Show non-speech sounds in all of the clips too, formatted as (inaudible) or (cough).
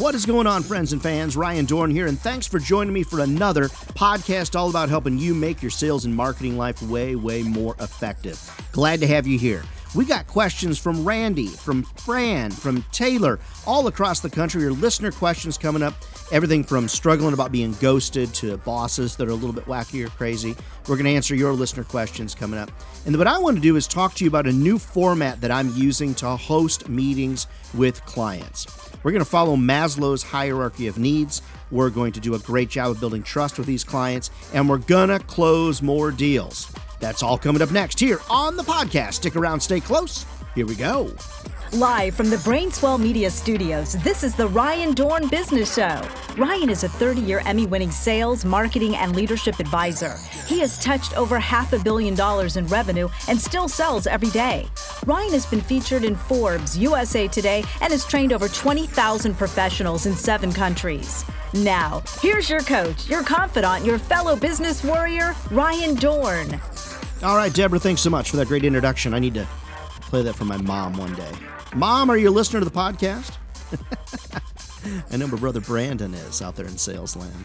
What is going on, friends and fans? Ryan Dohrn here, and thanks for joining me for another podcast all about helping you make your sales and marketing life way, way more effective. Glad to have you here. We got questions from Randy, from Fran, from Taylor, all across the country. Your listener questions coming up. Everything from struggling about being ghosted to bosses that are a little bit wacky or crazy. We're going to answer your listener questions coming up. And what I want to do is talk to you about a new format that I'm using to host meetings with clients. We're going to follow Maslow's hierarchy of needs. We're going to do a great job of building trust with these clients, and we're going to close more deals. That's all coming up next here on the podcast. Stick around, stay close. Here we go. Live from the Brainswell Media Studios, this is the Ryan Dohrn Business Show. Ryan is a 30 year Emmy winning sales, marketing, and leadership advisor. He has touched over half a billion dollars in revenue and still sells every day. Ryan has been featured in Forbes, USA Today, and has trained over 20,000 professionals in seven countries. Now, here's your coach, your confidant, your fellow business warrior, Ryan Dohrn. All right, Deborah, thanks so much for that great introduction. I need to play that for my mom one day. Mom, are you a listener to the podcast? (laughs) I know my brother Brandon is out there in sales land.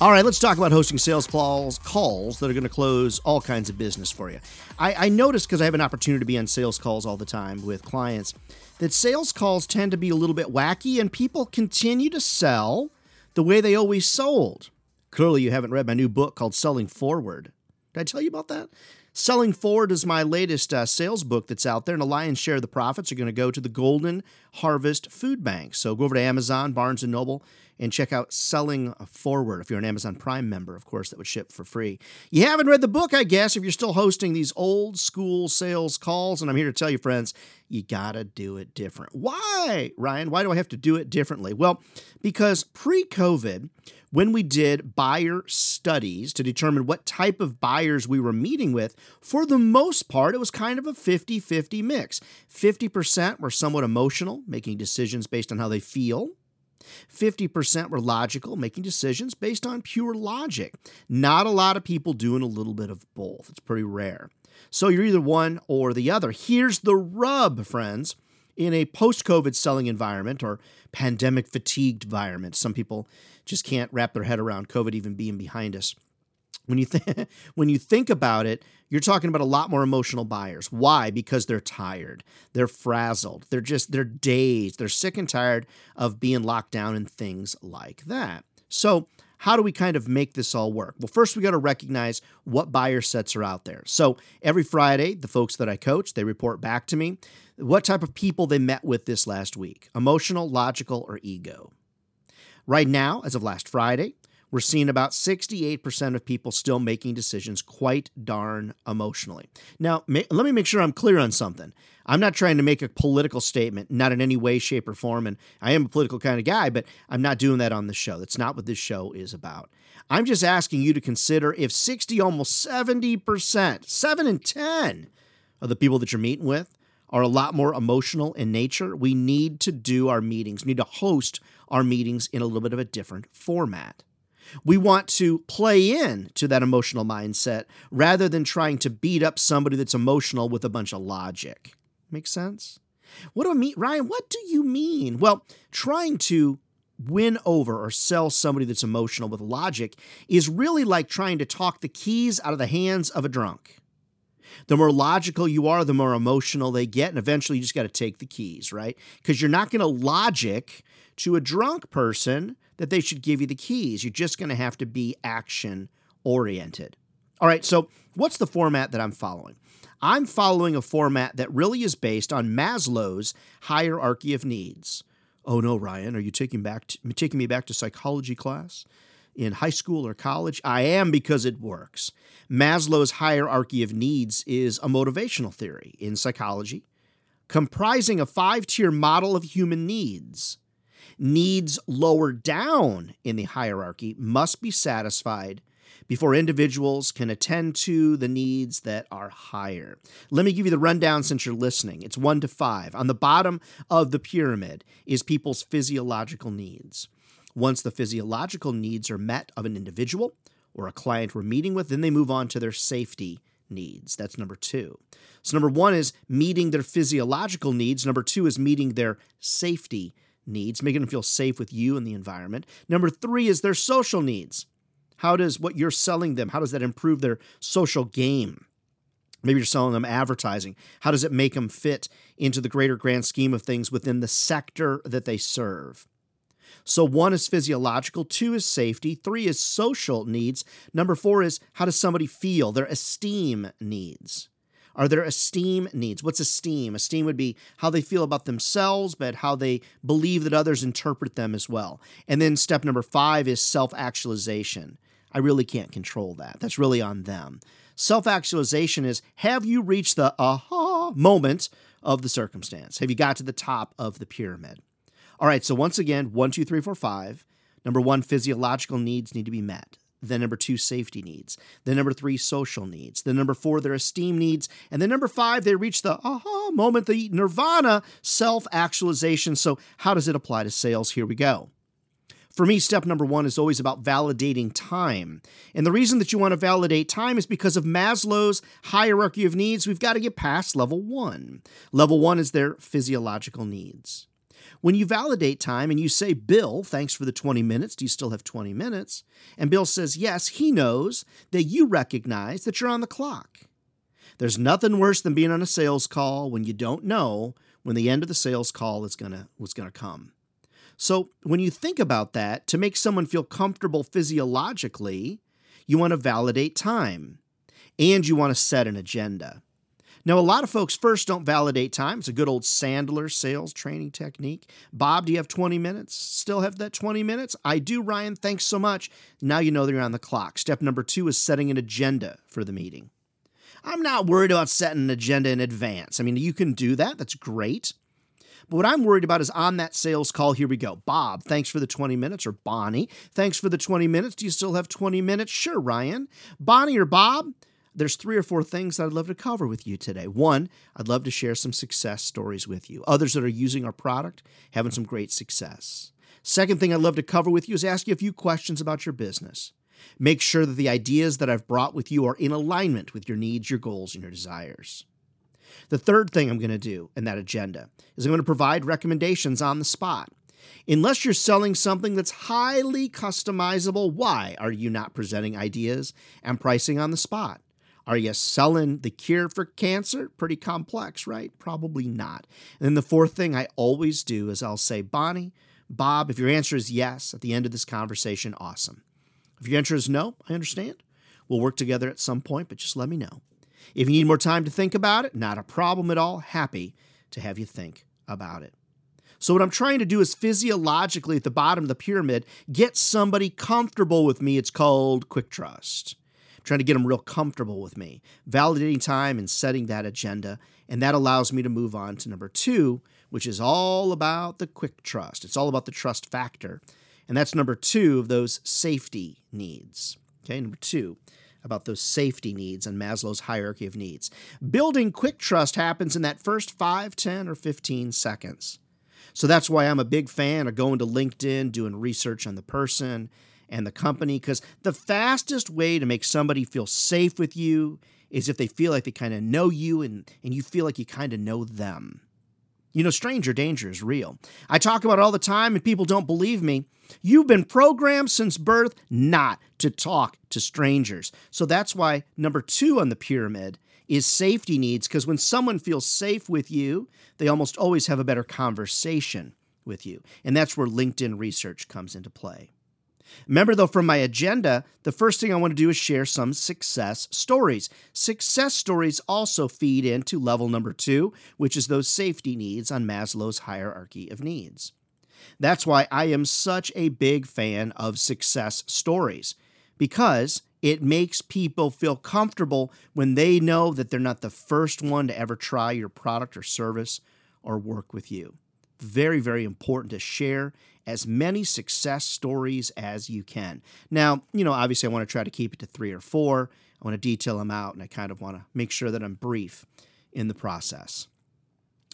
All right, let's talk about hosting sales calls, calls that are going to close all kinds of business for you. I, I noticed because I have an opportunity to be on sales calls all the time with clients that sales calls tend to be a little bit wacky and people continue to sell the way they always sold. Clearly, you haven't read my new book called Selling Forward. Did I tell you about that? Selling Forward is my latest uh, sales book that's out there, and a lion's share of the profits are going to go to the Golden Harvest Food Bank. So go over to Amazon, Barnes and Noble, and check out Selling Forward. If you're an Amazon Prime member, of course, that would ship for free. You haven't read the book, I guess, if you're still hosting these old school sales calls. And I'm here to tell you, friends, you got to do it different. Why, Ryan? Why do I have to do it differently? Well, because pre COVID, when we did buyer studies to determine what type of buyers we were meeting with, for the most part, it was kind of a 50 50 mix. 50% were somewhat emotional, making decisions based on how they feel. 50% were logical, making decisions based on pure logic. Not a lot of people doing a little bit of both. It's pretty rare. So you're either one or the other. Here's the rub, friends in a post COVID selling environment or pandemic fatigued environment. Some people just can't wrap their head around COVID even being behind us. When you, th- (laughs) when you think about it, you're talking about a lot more emotional buyers. Why? Because they're tired, they're frazzled, they're just, they're dazed, they're sick and tired of being locked down and things like that. So, how do we kind of make this all work? Well, first we got to recognize what buyer sets are out there. So every Friday, the folks that I coach, they report back to me what type of people they met with this last week emotional, logical, or ego. Right now, as of last Friday, we're seeing about 68% of people still making decisions quite darn emotionally. Now, let me make sure I'm clear on something. I'm not trying to make a political statement, not in any way, shape, or form. And I am a political kind of guy, but I'm not doing that on the show. That's not what this show is about. I'm just asking you to consider if 60, almost 70%, 7 in 10 of the people that you're meeting with are a lot more emotional in nature, we need to do our meetings, we need to host our meetings in a little bit of a different format. We want to play in to that emotional mindset rather than trying to beat up somebody that's emotional with a bunch of logic. Make sense? What do I mean, Ryan? What do you mean? Well, trying to win over or sell somebody that's emotional with logic is really like trying to talk the keys out of the hands of a drunk. The more logical you are, the more emotional they get. And eventually you just got to take the keys, right? Because you're not going to logic to a drunk person that they should give you the keys. You're just going to have to be action oriented. All right, so what's the format that I'm following? I'm following a format that really is based on Maslow's hierarchy of needs. Oh no, Ryan, are you taking back taking me back to psychology class in high school or college? I am because it works. Maslow's hierarchy of needs is a motivational theory in psychology, comprising a five-tier model of human needs needs lower down in the hierarchy must be satisfied before individuals can attend to the needs that are higher. Let me give you the rundown since you're listening. It's one to five. On the bottom of the pyramid is people's physiological needs. Once the physiological needs are met of an individual or a client we're meeting with, then they move on to their safety needs. That's number two. So, number one is meeting their physiological needs. Number two is meeting their safety needs, making them feel safe with you and the environment. Number three is their social needs. How does what you're selling them, how does that improve their social game? Maybe you're selling them advertising. How does it make them fit into the greater grand scheme of things within the sector that they serve? So, one is physiological, two is safety, three is social needs, number four is how does somebody feel, their esteem needs. Are there esteem needs? What's esteem? Esteem would be how they feel about themselves, but how they believe that others interpret them as well. And then step number five is self actualization. I really can't control that. That's really on them. Self actualization is have you reached the aha moment of the circumstance? Have you got to the top of the pyramid? All right, so once again, one, two, three, four, five. Number one, physiological needs need to be met. Then number two, safety needs. Then number three, social needs. Then number four, their esteem needs. And then number five, they reach the aha moment, the nirvana, self actualization. So, how does it apply to sales? Here we go. For me, step number one is always about validating time. And the reason that you want to validate time is because of Maslow's hierarchy of needs. We've got to get past level one. Level one is their physiological needs. When you validate time and you say, Bill, thanks for the 20 minutes, do you still have 20 minutes? And Bill says, yes, he knows that you recognize that you're on the clock. There's nothing worse than being on a sales call when you don't know when the end of the sales call is gonna was gonna come. So, when you think about that, to make someone feel comfortable physiologically, you want to validate time and you want to set an agenda. Now, a lot of folks first don't validate time. It's a good old Sandler sales training technique. Bob, do you have 20 minutes? Still have that 20 minutes? I do, Ryan. Thanks so much. Now you know that you're on the clock. Step number two is setting an agenda for the meeting. I'm not worried about setting an agenda in advance. I mean, you can do that. That's great. But what I'm worried about is on that sales call, here we go. Bob, thanks for the 20 minutes. Or Bonnie, thanks for the 20 minutes. Do you still have 20 minutes? Sure, Ryan. Bonnie or Bob, there's three or four things that I'd love to cover with you today. One, I'd love to share some success stories with you. Others that are using our product, having some great success. Second thing I'd love to cover with you is ask you a few questions about your business. Make sure that the ideas that I've brought with you are in alignment with your needs, your goals, and your desires. The third thing I'm going to do in that agenda is I'm going to provide recommendations on the spot. Unless you're selling something that's highly customizable, why are you not presenting ideas and pricing on the spot? Are you selling the cure for cancer? Pretty complex, right? Probably not. And then the fourth thing I always do is I'll say, Bonnie, Bob, if your answer is yes at the end of this conversation, awesome. If your answer is no, I understand. We'll work together at some point, but just let me know. If you need more time to think about it, not a problem at all. Happy to have you think about it. So, what I'm trying to do is physiologically at the bottom of the pyramid, get somebody comfortable with me. It's called quick trust. Trying to get them real comfortable with me, validating time and setting that agenda. And that allows me to move on to number two, which is all about the quick trust. It's all about the trust factor. And that's number two of those safety needs. Okay, number two about those safety needs and Maslow's hierarchy of needs. Building quick trust happens in that first 5, 10, or 15 seconds. So that's why I'm a big fan of going to LinkedIn, doing research on the person and the company, because the fastest way to make somebody feel safe with you is if they feel like they kind of know you and, and you feel like you kind of know them. You know, stranger danger is real. I talk about it all the time and people don't believe me. You've been programmed since birth not to talk to strangers. So that's why number two on the pyramid is safety needs, because when someone feels safe with you, they almost always have a better conversation with you. And that's where LinkedIn research comes into play. Remember, though, from my agenda, the first thing I want to do is share some success stories. Success stories also feed into level number two, which is those safety needs on Maslow's hierarchy of needs. That's why I am such a big fan of success stories, because it makes people feel comfortable when they know that they're not the first one to ever try your product or service or work with you. Very, very important to share as many success stories as you can. Now, you know, obviously, I want to try to keep it to three or four. I want to detail them out, and I kind of want to make sure that I'm brief in the process.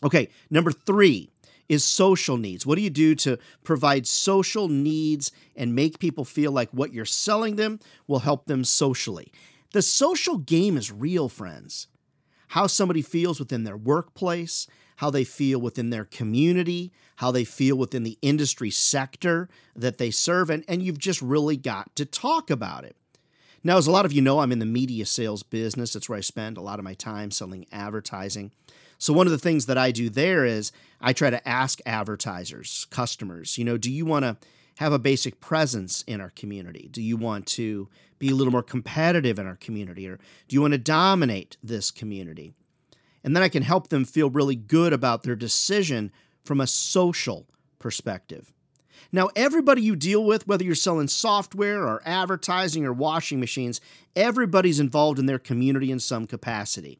Okay, number three is social needs. What do you do to provide social needs and make people feel like what you're selling them will help them socially? The social game is real, friends. How somebody feels within their workplace, how they feel within their community, how they feel within the industry sector that they serve, and, and you've just really got to talk about it. Now, as a lot of you know, I'm in the media sales business. That's where I spend a lot of my time selling advertising. So, one of the things that I do there is I try to ask advertisers, customers, you know, do you want to have a basic presence in our community? Do you want to be a little more competitive in our community? Or do you want to dominate this community? And then I can help them feel really good about their decision from a social perspective. Now, everybody you deal with, whether you're selling software or advertising or washing machines, everybody's involved in their community in some capacity.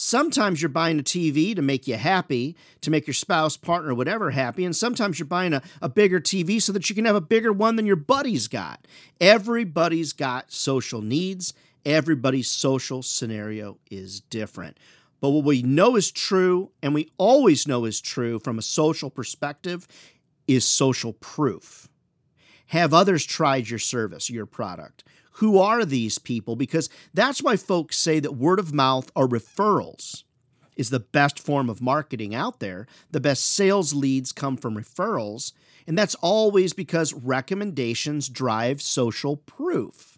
Sometimes you're buying a TV to make you happy, to make your spouse, partner, whatever happy, and sometimes you're buying a, a bigger TV so that you can have a bigger one than your buddy's got. Everybody's got social needs, everybody's social scenario is different. But what we know is true, and we always know is true from a social perspective, is social proof. Have others tried your service, your product? Who are these people? Because that's why folks say that word of mouth or referrals is the best form of marketing out there. The best sales leads come from referrals. And that's always because recommendations drive social proof.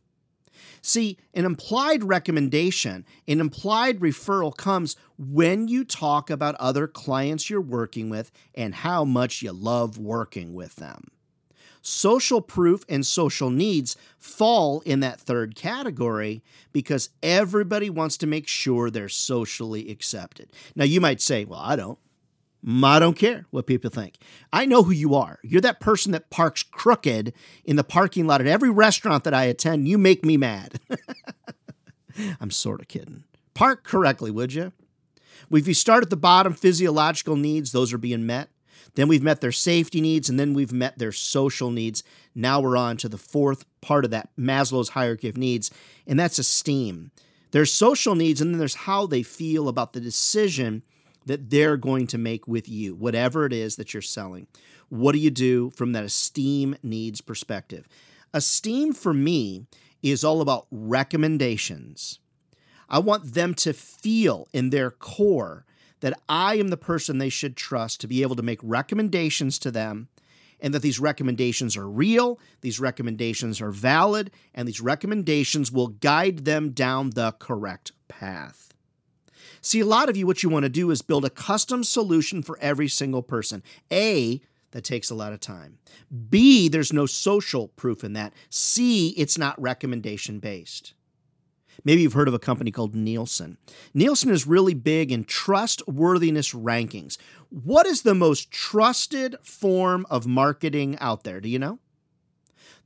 See, an implied recommendation, an implied referral comes when you talk about other clients you're working with and how much you love working with them. Social proof and social needs fall in that third category because everybody wants to make sure they're socially accepted. Now, you might say, well, I don't. I don't care what people think. I know who you are. You're that person that parks crooked in the parking lot at every restaurant that I attend. You make me mad. (laughs) I'm sort of kidding. Park correctly, would you? If you start at the bottom, physiological needs, those are being met. Then we've met their safety needs, and then we've met their social needs. Now we're on to the fourth part of that Maslow's hierarchy of needs, and that's esteem. There's social needs, and then there's how they feel about the decision that they're going to make with you, whatever it is that you're selling. What do you do from that esteem needs perspective? Esteem for me is all about recommendations. I want them to feel in their core that I am the person they should trust to be able to make recommendations to them and that these recommendations are real, these recommendations are valid, and these recommendations will guide them down the correct path. See, a lot of you, what you want to do is build a custom solution for every single person. A, that takes a lot of time. B, there's no social proof in that. C, it's not recommendation based. Maybe you've heard of a company called Nielsen. Nielsen is really big in trustworthiness rankings. What is the most trusted form of marketing out there? Do you know?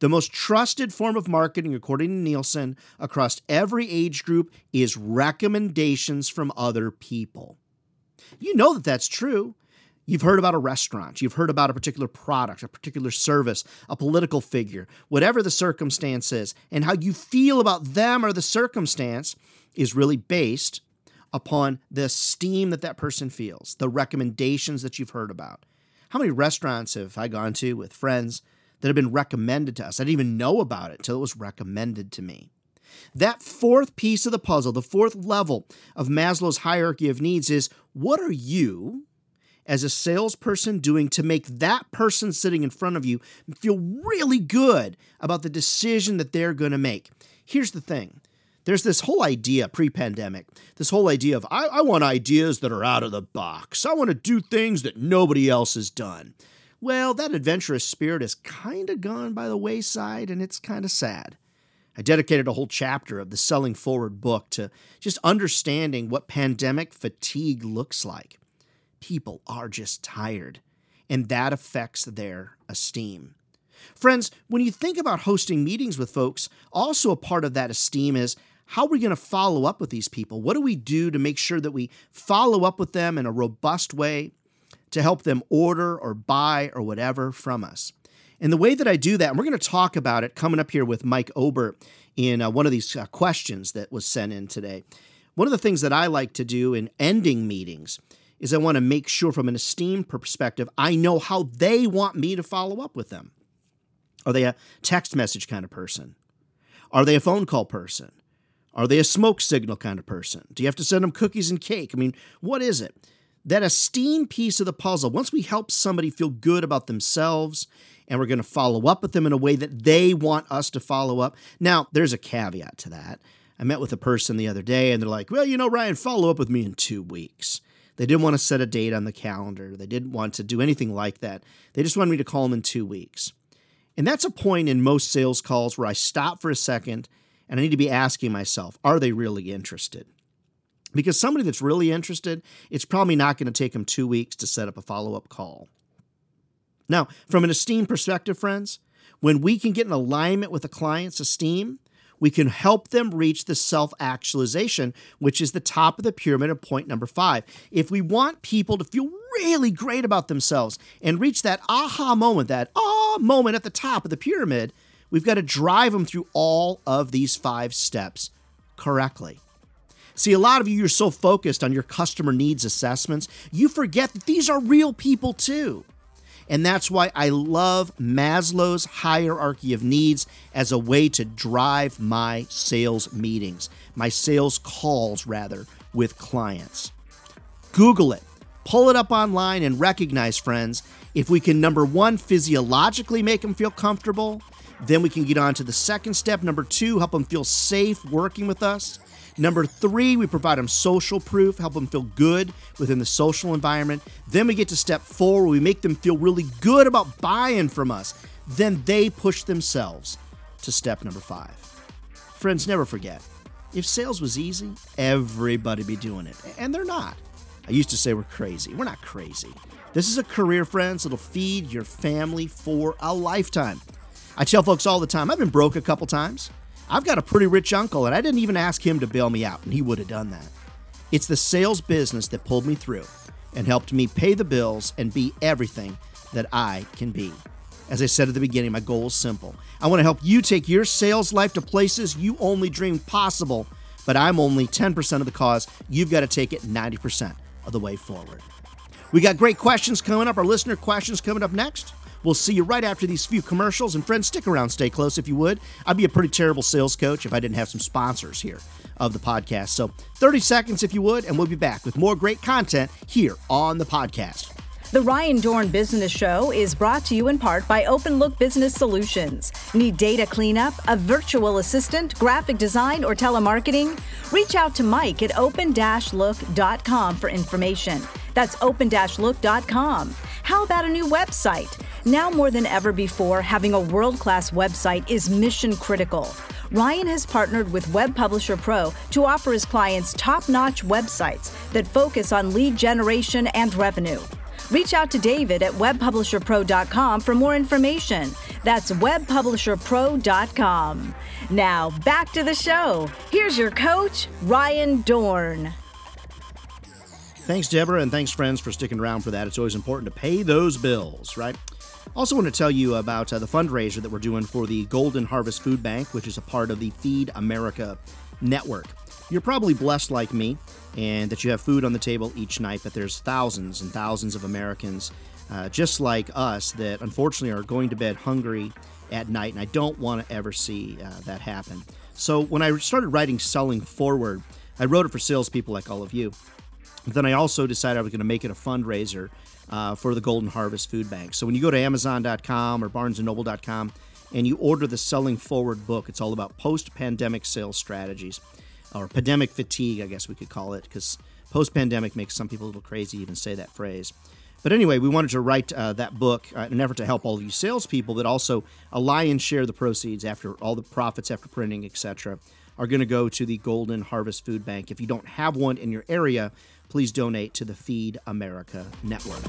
The most trusted form of marketing, according to Nielsen, across every age group is recommendations from other people. You know that that's true. You've heard about a restaurant, you've heard about a particular product, a particular service, a political figure, whatever the circumstance is, and how you feel about them or the circumstance is really based upon the esteem that that person feels, the recommendations that you've heard about. How many restaurants have I gone to with friends that had been recommended to us? I didn't even know about it until it was recommended to me. That fourth piece of the puzzle, the fourth level of Maslow's hierarchy of needs is what are you as a salesperson doing to make that person sitting in front of you feel really good about the decision that they're going to make? Here's the thing there's this whole idea pre pandemic, this whole idea of I, I, want ideas that are out of the box. I want to do things that nobody else has done. Well, that adventurous spirit has kind of gone by the wayside, and it's kind of sad. I dedicated a whole chapter of the Selling Forward book to just understanding what pandemic fatigue looks like people are just tired, and that affects their esteem. Friends, when you think about hosting meetings with folks, also a part of that esteem is how are we going to follow up with these people? What do we do to make sure that we follow up with them in a robust way to help them order or buy or whatever from us? And the way that I do that, and we're going to talk about it coming up here with Mike Ober in uh, one of these uh, questions that was sent in today. One of the things that I like to do in ending meetings is I want to make sure from an esteem perspective, I know how they want me to follow up with them. Are they a text message kind of person? Are they a phone call person? Are they a smoke signal kind of person? Do you have to send them cookies and cake? I mean, what is it? That esteem piece of the puzzle, once we help somebody feel good about themselves and we're going to follow up with them in a way that they want us to follow up. Now, there's a caveat to that. I met with a person the other day and they're like, well, you know, Ryan, follow up with me in two weeks. They didn't want to set a date on the calendar. They didn't want to do anything like that. They just wanted me to call them in two weeks. And that's a point in most sales calls where I stop for a second and I need to be asking myself, are they really interested? Because somebody that's really interested, it's probably not going to take them two weeks to set up a follow up call. Now, from an esteem perspective, friends, when we can get in alignment with a client's esteem, we can help them reach the self actualization, which is the top of the pyramid of point number five. If we want people to feel really great about themselves and reach that aha moment, that ah moment at the top of the pyramid, we've got to drive them through all of these five steps correctly. See, a lot of you, you're so focused on your customer needs assessments, you forget that these are real people too. And that's why I love Maslow's hierarchy of needs as a way to drive my sales meetings, my sales calls, rather, with clients. Google it, pull it up online, and recognize, friends, if we can, number one, physiologically make them feel comfortable, then we can get on to the second step. Number two, help them feel safe working with us. Number three, we provide them social proof, help them feel good within the social environment. Then we get to step four, we make them feel really good about buying from us. Then they push themselves to step number five. Friends, never forget if sales was easy, everybody be doing it. And they're not. I used to say we're crazy. We're not crazy. This is a career, friends, that'll feed your family for a lifetime. I tell folks all the time, I've been broke a couple times. I've got a pretty rich uncle, and I didn't even ask him to bail me out, and he would have done that. It's the sales business that pulled me through and helped me pay the bills and be everything that I can be. As I said at the beginning, my goal is simple. I want to help you take your sales life to places you only dreamed possible, but I'm only 10% of the cause. You've got to take it 90% of the way forward. We got great questions coming up, our listener questions coming up next. We'll see you right after these few commercials. And friends, stick around, stay close if you would. I'd be a pretty terrible sales coach if I didn't have some sponsors here of the podcast. So 30 seconds if you would, and we'll be back with more great content here on the podcast. The Ryan Dohrn Business Show is brought to you in part by Open Look Business Solutions. Need data cleanup, a virtual assistant, graphic design, or telemarketing? Reach out to Mike at open-look.com for information. That's open-look.com. How about a new website? Now more than ever before, having a world class website is mission critical. Ryan has partnered with Web Publisher Pro to offer his clients top notch websites that focus on lead generation and revenue. Reach out to David at webpublisherpro.com for more information. That's webpublisherpro.com. Now, back to the show. Here's your coach, Ryan Dohrn. Thanks, Deborah, and thanks, friends, for sticking around for that. It's always important to pay those bills, right? Also, want to tell you about uh, the fundraiser that we're doing for the Golden Harvest Food Bank, which is a part of the Feed America network. You're probably blessed like me, and that you have food on the table each night, but there's thousands and thousands of Americans uh, just like us that unfortunately are going to bed hungry at night, and I don't want to ever see uh, that happen. So, when I started writing Selling Forward, I wrote it for salespeople like all of you. But then I also decided I was going to make it a fundraiser uh, for the Golden Harvest Food Bank. So when you go to Amazon.com or BarnesandNoble.com and you order the Selling Forward book, it's all about post-pandemic sales strategies, or pandemic fatigue, I guess we could call it, because post-pandemic makes some people a little crazy even say that phrase. But anyway, we wanted to write uh, that book uh, in an effort to help all of you salespeople, but also a lion's share of the proceeds after all the profits after printing, etc., are going to go to the Golden Harvest Food Bank. If you don't have one in your area, please donate to the Feed America Network.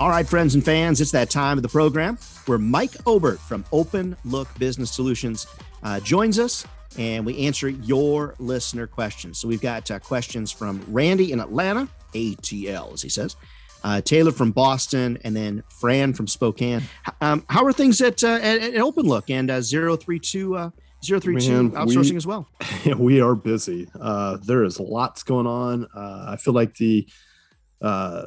All right, friends and fans, it's that time of the program where Mike Obert from Open Look Business Solutions uh, joins us and we answer your listener questions. So we've got uh, questions from Randy in Atlanta, ATL, as he says, uh, Taylor from Boston, and then Fran from Spokane. Um, how are things at, uh, at, at Open Look and uh, 032? Uh, 032 Man, outsourcing we, as well. (laughs) We are busy. Uh, there is lots going on. Uh, I feel like the uh,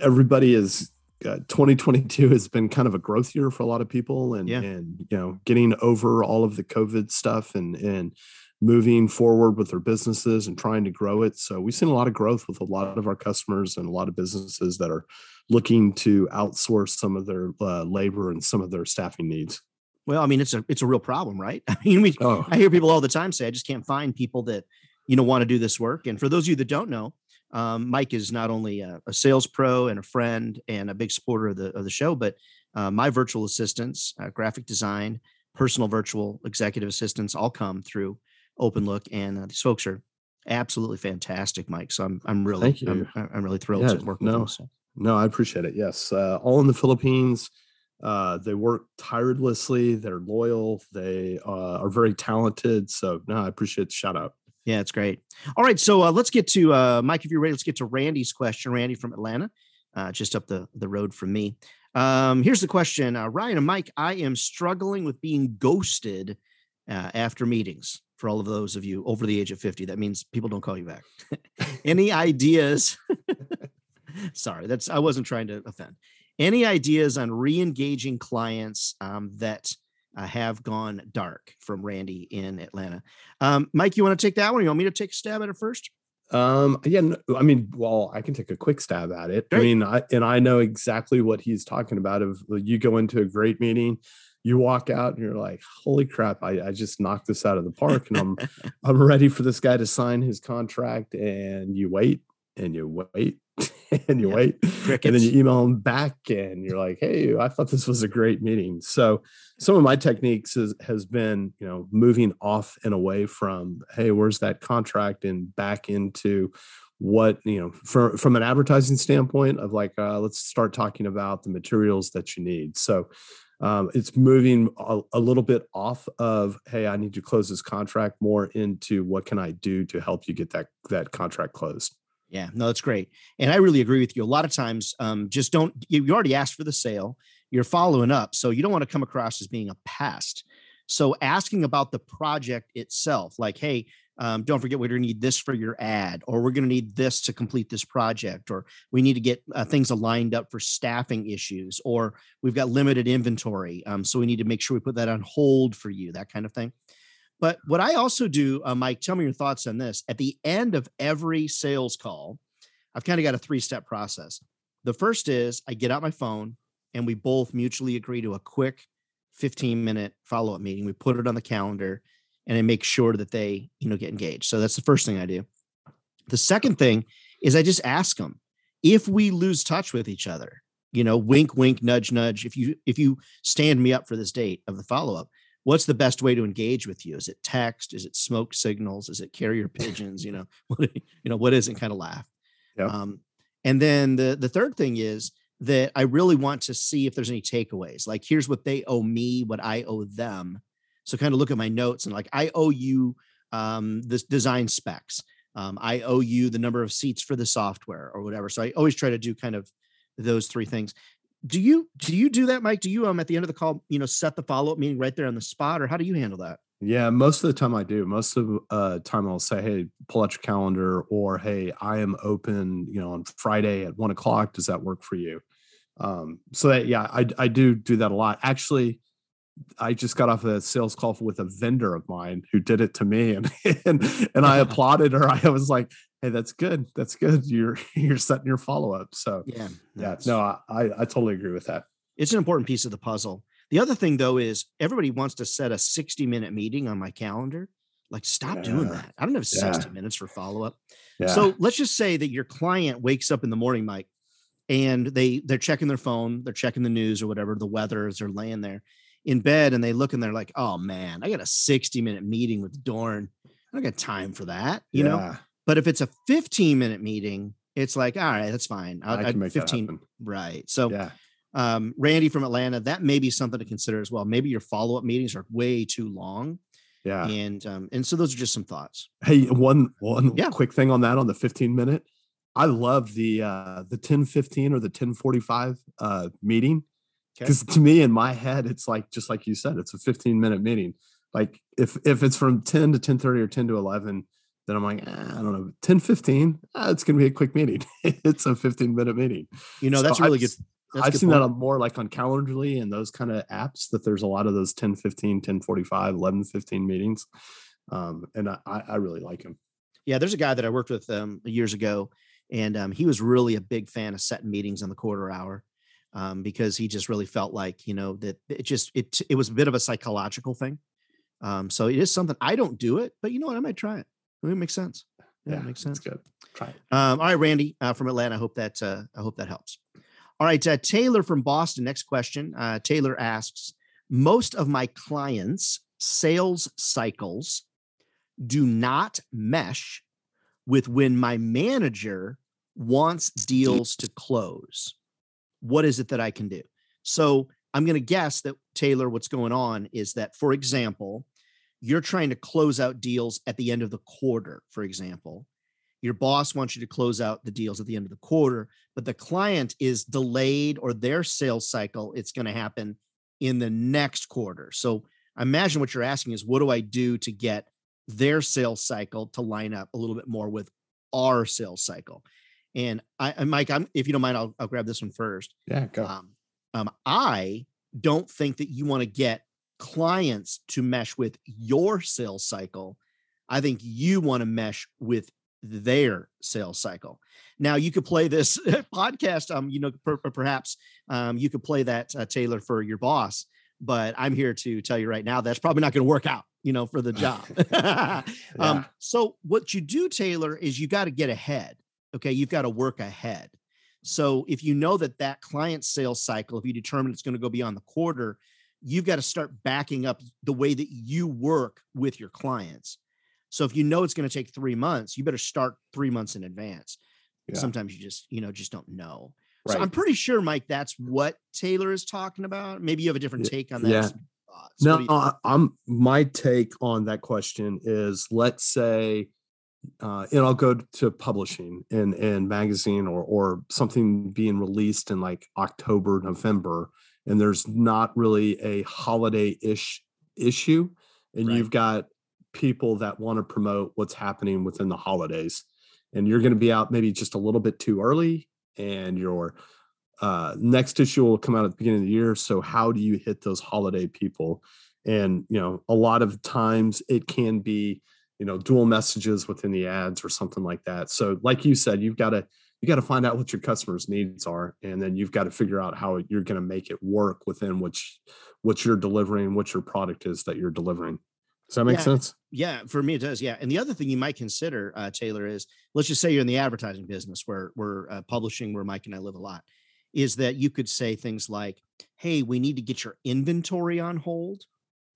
everybody is uh, 2022 has been kind of a growth year for a lot of people, and yeah. and you know getting over all of the COVID stuff and and moving forward with their businesses and trying to grow it. So we've seen a lot of growth with a lot of our customers and a lot of businesses that are looking to outsource some of their uh, labor and some of their staffing needs. Well, I mean, it's a it's a real problem, right? (laughs) I mean, we, oh. I hear people all the time say, "I just can't find people that you know want to do this work." And for those of you that don't know, um, Mike is not only a, a, sales pro and a friend and a big supporter of the of the show, but uh, my virtual assistants, uh, graphic design, personal virtual executive assistants, all come through OpenLook, and uh, these folks are absolutely fantastic, Mike. So I'm I'm really Thank you. I'm, I'm really thrilled yeah, to work no, with them. No, I appreciate it. Yes, uh, all in the Philippines. Uh, they work tirelessly. They're loyal. They uh, are very talented. So no, I appreciate the shout out. Yeah, it's great. All right, so uh, let's get to uh, Mike. If you're ready, let's get to Randy's question. Randy from Atlanta, uh, just up the the road from me. Um, here's the question, uh, Ryan and Mike. I am struggling with being ghosted uh, after meetings. For all of those of you over the age of 50, that means people don't call you back. (laughs) Any ideas? (laughs) Sorry, that's I wasn't trying to offend. Any ideas on re-engaging clients um, that uh, have gone dark from Randy in Atlanta. Um, Mike, you want to take that one? You want me to take a stab at it first? Um, yeah, I mean, well, I can take a quick stab at it. Great. I mean, I, and I know exactly what he's talking about. Of you go into a great meeting, you walk out and you're like, holy crap, I, I just knocked this out of the park and I'm, (laughs) I'm ready for this guy to sign his contract. And you wait and you wait (laughs) and you yeah. wait Crickets. and then you email them back and you're like hey i thought this was a great meeting so some of my techniques is, has been you know moving off and away from hey where's that contract and back into what you know from from an advertising standpoint of like uh, let's start talking about the materials that you need so um, it's moving a, a, little bit off of hey i need to close this contract more into what can i do to help you get that that contract closed yeah, no, that's great. And I really agree with you. A lot of times, um, just don't, you, you already asked for the sale, you're following up. So you don't want to come across as being a pest. So asking about the project itself, like, hey, um, don't forget we're going to need this for your ad, or we're going to need this to complete this project, or we need to get uh, things aligned up for staffing issues, or we've got limited inventory. Um, so we need to make sure we put that on hold for you, that kind of thing. But what I also do, uh, Mike, tell me your thoughts on this. At the end of every sales call, I've kind of got a three step process. The first is I get out my phone and we both mutually agree to a quick 15 minute follow up meeting. We put it on the calendar and I make sure that they, you know, get engaged. So that's the first thing I do. The second thing is I just ask them if we lose touch with each other, you know, wink, wink, nudge, nudge. If you if you stand me up for this date of the follow up, what's the best way to engage with you? Is it text? Is it smoke signals? Is it carrier pigeons? You know, (laughs) what, you know, what isn't kind of laugh. Yeah. Um, and then the the third thing is that I really want to see if there's any takeaways. Like, here's what they owe me, what I owe them. So kind of look at my notes and like, I owe you um, this design specs. Um, I owe you the number of seats for the software or whatever. So I always try to do kind of those three things do you do you do that mike? Do you um at the end of the call you know set the follow-up meeting right there on the spot or how do you handle that? Yeah most of the time i do. Most of uh time i'll say hey pull out your calendar or hey i am open you know on friday at one o'clock. Does that work for you? Um so that yeah i i do do that a lot. Actually I just got off a sales call with a vendor of mine who did it to me and (laughs) and, and I (laughs) applauded her. I was like, hey, that's good. That's good. You're (laughs) you're setting your follow up. So yeah, yeah. No, I I totally agree with that. It's an important piece of the puzzle. The other thing though is everybody wants to set a 60 minute meeting on my calendar. Like, stop yeah. doing that. I don't have 60 yeah. minutes for follow up. Yeah. So let's just say that your client wakes up in the morning, Mike, and they they're checking their phone, they're checking the news or whatever, the weather is they're laying there in bed, and they look and they're like, "Oh man, I got a 60 minute meeting with Dohrn. I don't got time for that." You know, but if it's a 15 minute meeting, it's like, all right, that's fine. I'll, I can make 15. Right. So, yeah. um, Randy from Atlanta, that may be something to consider as well. Maybe your follow up meetings are way too long. Yeah. And, um, and so those are just some thoughts. Hey, one, one yeah. quick thing on that on the 15 minute. I love the, uh, the 10 15 or the 10 45, uh, meeting. Because okay. to me, in my head, it's like, just like you said, it's a 15 minute meeting. Like if, if it's from 10 to 10 30 or 10 to 11, then I'm like, eh, I don't know, 10, 15, ah, it's going to be a quick meeting. (laughs) it's a 15 minute meeting. You know, that's really I've, good. That's I've good seen point. that on more like on Calendly and those kind of apps that there's a lot of those 10, 15, 10, 45, 11, 15 meetings. Um, and I, I really like him. Yeah, there's a guy that I worked with um, years ago, and um, he was really a big fan of setting meetings on the quarter hour um, because he just really felt like you know that it just it it was a bit of a psychological thing. Um, so it is something I don't do it, but you know what? I might try it. It makes sense. Yeah, yeah it makes sense. good. Try it. Um, all right, Randy uh, from Atlanta. I hope that uh, I hope that helps. All right, uh, Taylor from Boston. Next question. Uh, Taylor asks: Most of my clients' sales cycles do not mesh with when my manager wants deals to close. What is it that I can do? So I'm going to guess that Taylor, what's going on is that, for example, you're trying to close out deals at the end of the quarter, for example. Your boss wants you to close out the deals at the end of the quarter, but the client is delayed or their sales cycle, it's going to happen in the next quarter. So imagine what you're asking is what do I do to get their sales cycle to line up a little bit more with our sales cycle? And I, Mike, I'm, if you don't mind, I'll, I'll grab this one first. Yeah, go. Um, um, I don't think that you want to get clients to mesh with your sales cycle. I think you want to mesh with their sales cycle. Now you could play this (laughs) podcast. Um, you know, per, perhaps um, you could play that uh, Taylor for your boss, but I'm here to tell you right now that's probably not going to work out. You know, for the (laughs) job. (laughs) yeah. um, so what you do, Taylor, is you got to get ahead. Okay, you've got to work ahead. So if you know that that client sales cycle, if you determine it's going to go beyond the quarter, you've got to start backing up the way that you work with your clients. So if you know it's going to take three months, you better start three months in advance. Yeah. Sometimes you just, you know, just don't know. Right. So I'm pretty sure, Mike, that's what Taylor is talking about. Maybe you have a different take on that. Yeah. No, uh, I'm my take on that question is let's say uh, and I'll go to publishing in in magazine or or something being released in like October, November, and there's not really a holiday ish issue, and right. you've got people that want to promote what's happening within the holidays, and you're going to be out maybe just a little bit too early, and your uh, next issue will come out at the beginning of the year. So how do you hit those holiday people? And you know, a lot of times it can be you know dual messages within the ads or something like that so like you said you've got to you got to find out what your customers needs are and then you've got to figure out how you're going to make it work within which what you're delivering what your product is that you're delivering. Does that make yeah, sense? Yeah for me it does yeah. And the other thing you might consider uh, taylor is let's just say you're in the advertising business where we're uh, publishing where mike and i live a lot is that you could say things like hey we need to get your inventory on hold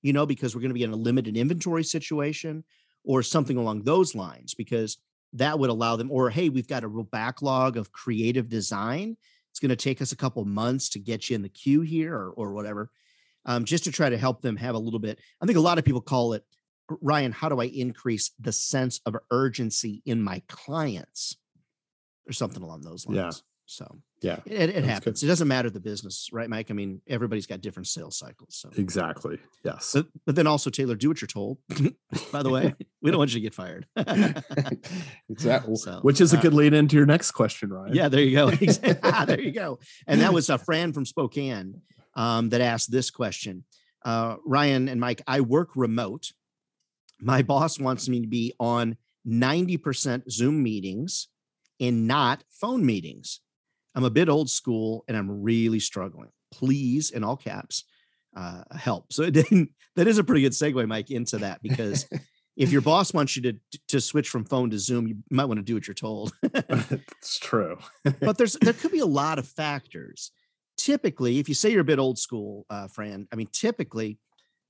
you know because we're going to be in a limited inventory situation or something along those lines, because that would allow them, or hey, we've got a real backlog of creative design. It's going to take us a couple months to get you in the queue here or, or whatever, um, just to try to help them have a little bit. I think a lot of people call it, Ryan, how do I increase the sense of urgency in my clients or something along those lines? Yeah. So yeah, it, it happens. Good. It doesn't matter the business, right, Mike? I mean, everybody's got different sales cycles. So exactly, yes. But, but then also, Taylor, do what you're told. (laughs) By the way, (laughs) we don't want you to get fired. (laughs) exactly. So, Which is a uh, good lead into your next question, Ryan. Yeah, there you go. there you go. And that was a Fran from Spokane um, that asked this question. Uh, Ryan and Mike, I work remote. My boss wants me to be on 90% Zoom meetings and not phone meetings. I'm a bit old school and I'm really struggling. Please, in all caps, uh, help. So it didn't, that is a pretty good segue, Mike, into that because if your boss wants you to to switch from phone to Zoom, you might want to do what you're told. (laughs) (laughs) it's true. (laughs) but there's there could be a lot of factors. Typically, if you say you're a bit old school, uh, Fran, I mean, typically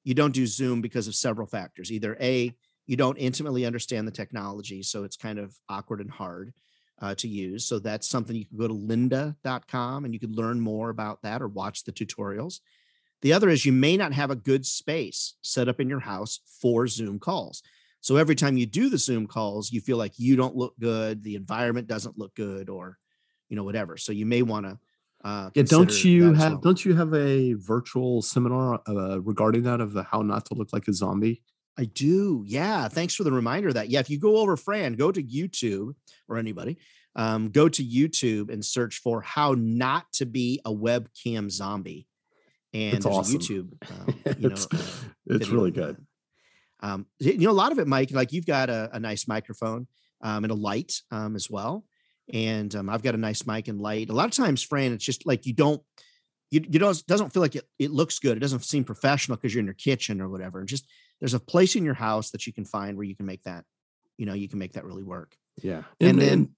you don't do Zoom because of several factors. Either a you don't intimately understand the technology, so it's kind of awkward and hard uh, to use. So that's something you can go to lynda.com and you can learn more about that or watch the tutorials. The other is you may not have a good space set up in your house for Zoom calls. So every time you do the Zoom calls, you feel like you don't look good, the environment doesn't look good, or you know whatever. So you may want to. Uh, yeah, don't you have well. don't you have a virtual seminar uh, regarding that of how not to look like a zombie? I do. Yeah. Thanks for the reminder of that. Yeah. If you go over Fran, go to YouTube or anybody, um, go to YouTube and search for how not to be a webcam zombie. And it's awesome. YouTube, um, (laughs) you know, it's, uh, it's really good. Um, you know, a lot of it, Mike, like you've got a, a nice microphone um, and a light um, as well. And um, I've got a nice mic and light. A lot of times, Fran, it's just like you don't, you, you don't, doesn't feel like it, it looks good. It doesn't seem professional because you're in your kitchen or whatever. And just there's a place in your house that you can find where you can make that, you know, you can make that really work. Yeah. And, then,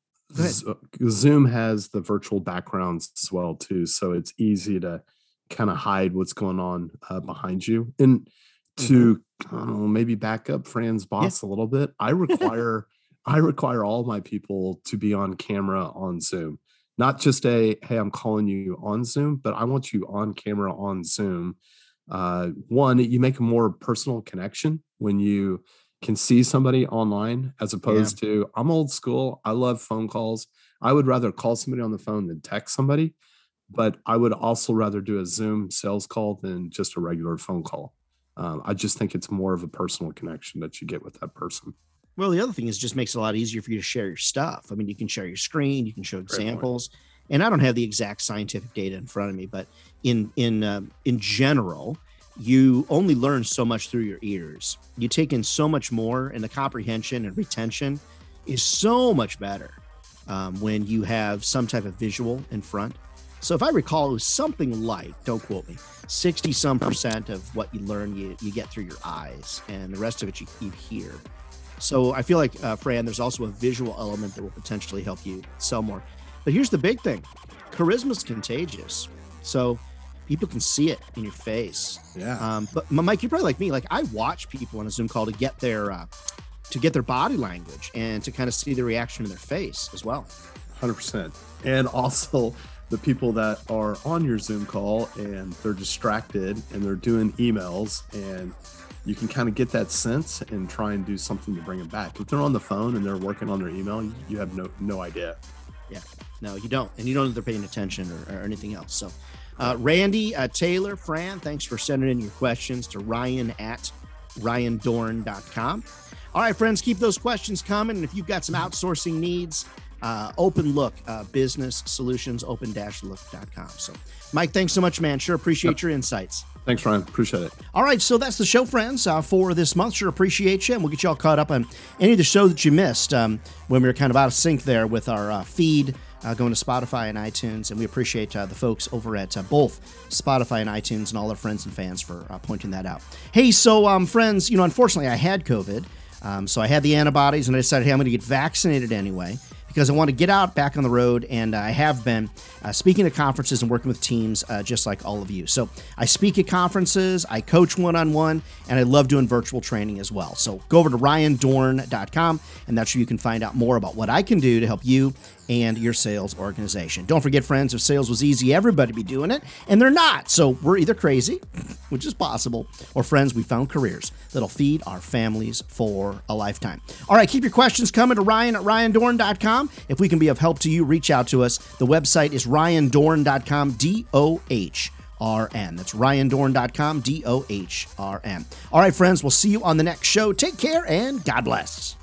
Zoom has the virtual backgrounds as well too, so it's easy to kind of hide what's going on uh, behind you. And to mm-hmm. I know, maybe back up Fran's boss yeah. a little bit, I (laughs) require I require all my people to be on camera on Zoom. Not just a hey, I'm calling you on Zoom, but I want you on camera on Zoom. Uh, one, you make a more personal connection when you can see somebody online as opposed yeah. to I'm old school. I love phone calls. I would rather call somebody on the phone than text somebody, but I would also rather do a Zoom sales call than just a regular phone call. Um, I just think it's more of a personal connection that you get with that person. Well, the other thing is just makes it a lot easier for you to share your stuff. I mean, you can share your screen, you can show examples, and I don't have the exact scientific data in front of me, but in in um, in general, you only learn so much through your ears. You take in so much more, and the comprehension and retention is so much better um, when you have some type of visual in front. So, if I recall, it was something like, don't quote me, 60 some percent of what you learn, you, you get through your eyes, and the rest of it you, you hear. So, I feel like, uh, Fran, there's also a visual element that will potentially help you sell more. But here's the big thing charisma is contagious. So, people can see it in your face. Yeah. Um, but Mike, you're probably like me. Like I watch people on a Zoom call to get their uh, to get their body language and to kind of see the reaction in their face as well. Hundred percent. And also the people that are on your Zoom call and they're distracted and they're doing emails and you can kind of get that sense and try and do something to bring them back. If they're on the phone and they're working on their email, you have no no idea. No, you don't, and you don't know they're paying attention or, or anything else. So uh, Randy, uh, Taylor, Fran, thanks for sending in your questions to Ryan at RyanDohrn.com. All right, friends, keep those questions coming. And if you've got some outsourcing needs, uh, Open Look uh, Business Solutions, open-look.com. So, Mike, thanks so much, man. Sure appreciate your insights. Thanks, Ryan. Appreciate it. All right, so that's the show, friends, uh, for this month. Sure appreciate you, and we'll get you all caught up on any of the show that you missed um, when we were kind of out of sync there with our uh, feed uh, going to Spotify and iTunes. And we appreciate uh, the folks over at uh, both Spotify and iTunes and all our friends and fans for uh, pointing that out. Hey, so um, friends, you know, unfortunately, I had COVID. Um, so I had the antibodies and I decided, hey, I'm going to get vaccinated anyway because I want to get out back on the road, and I have been uh, speaking at conferences and working with teams uh, just like all of you. So I speak at conferences, I coach one on one, and I love doing virtual training as well. So go over to ryandohrn.com, and that's where you can find out more about what I can do to help you and your sales organization. Don't forget, friends, if sales was easy, everybody be doing it, and they're not. So we're either crazy, (laughs) which is possible, or friends, we found careers that'll feed our families for a lifetime. All right, keep your questions coming to Ryan at ryandohrn.com. If we can be of help to you, reach out to us. The website is ryandohrn.com, D O H. R N. That's ryandohrn.com, D O H R N. All right, friends, we'll see you on the next show. Take care and God bless.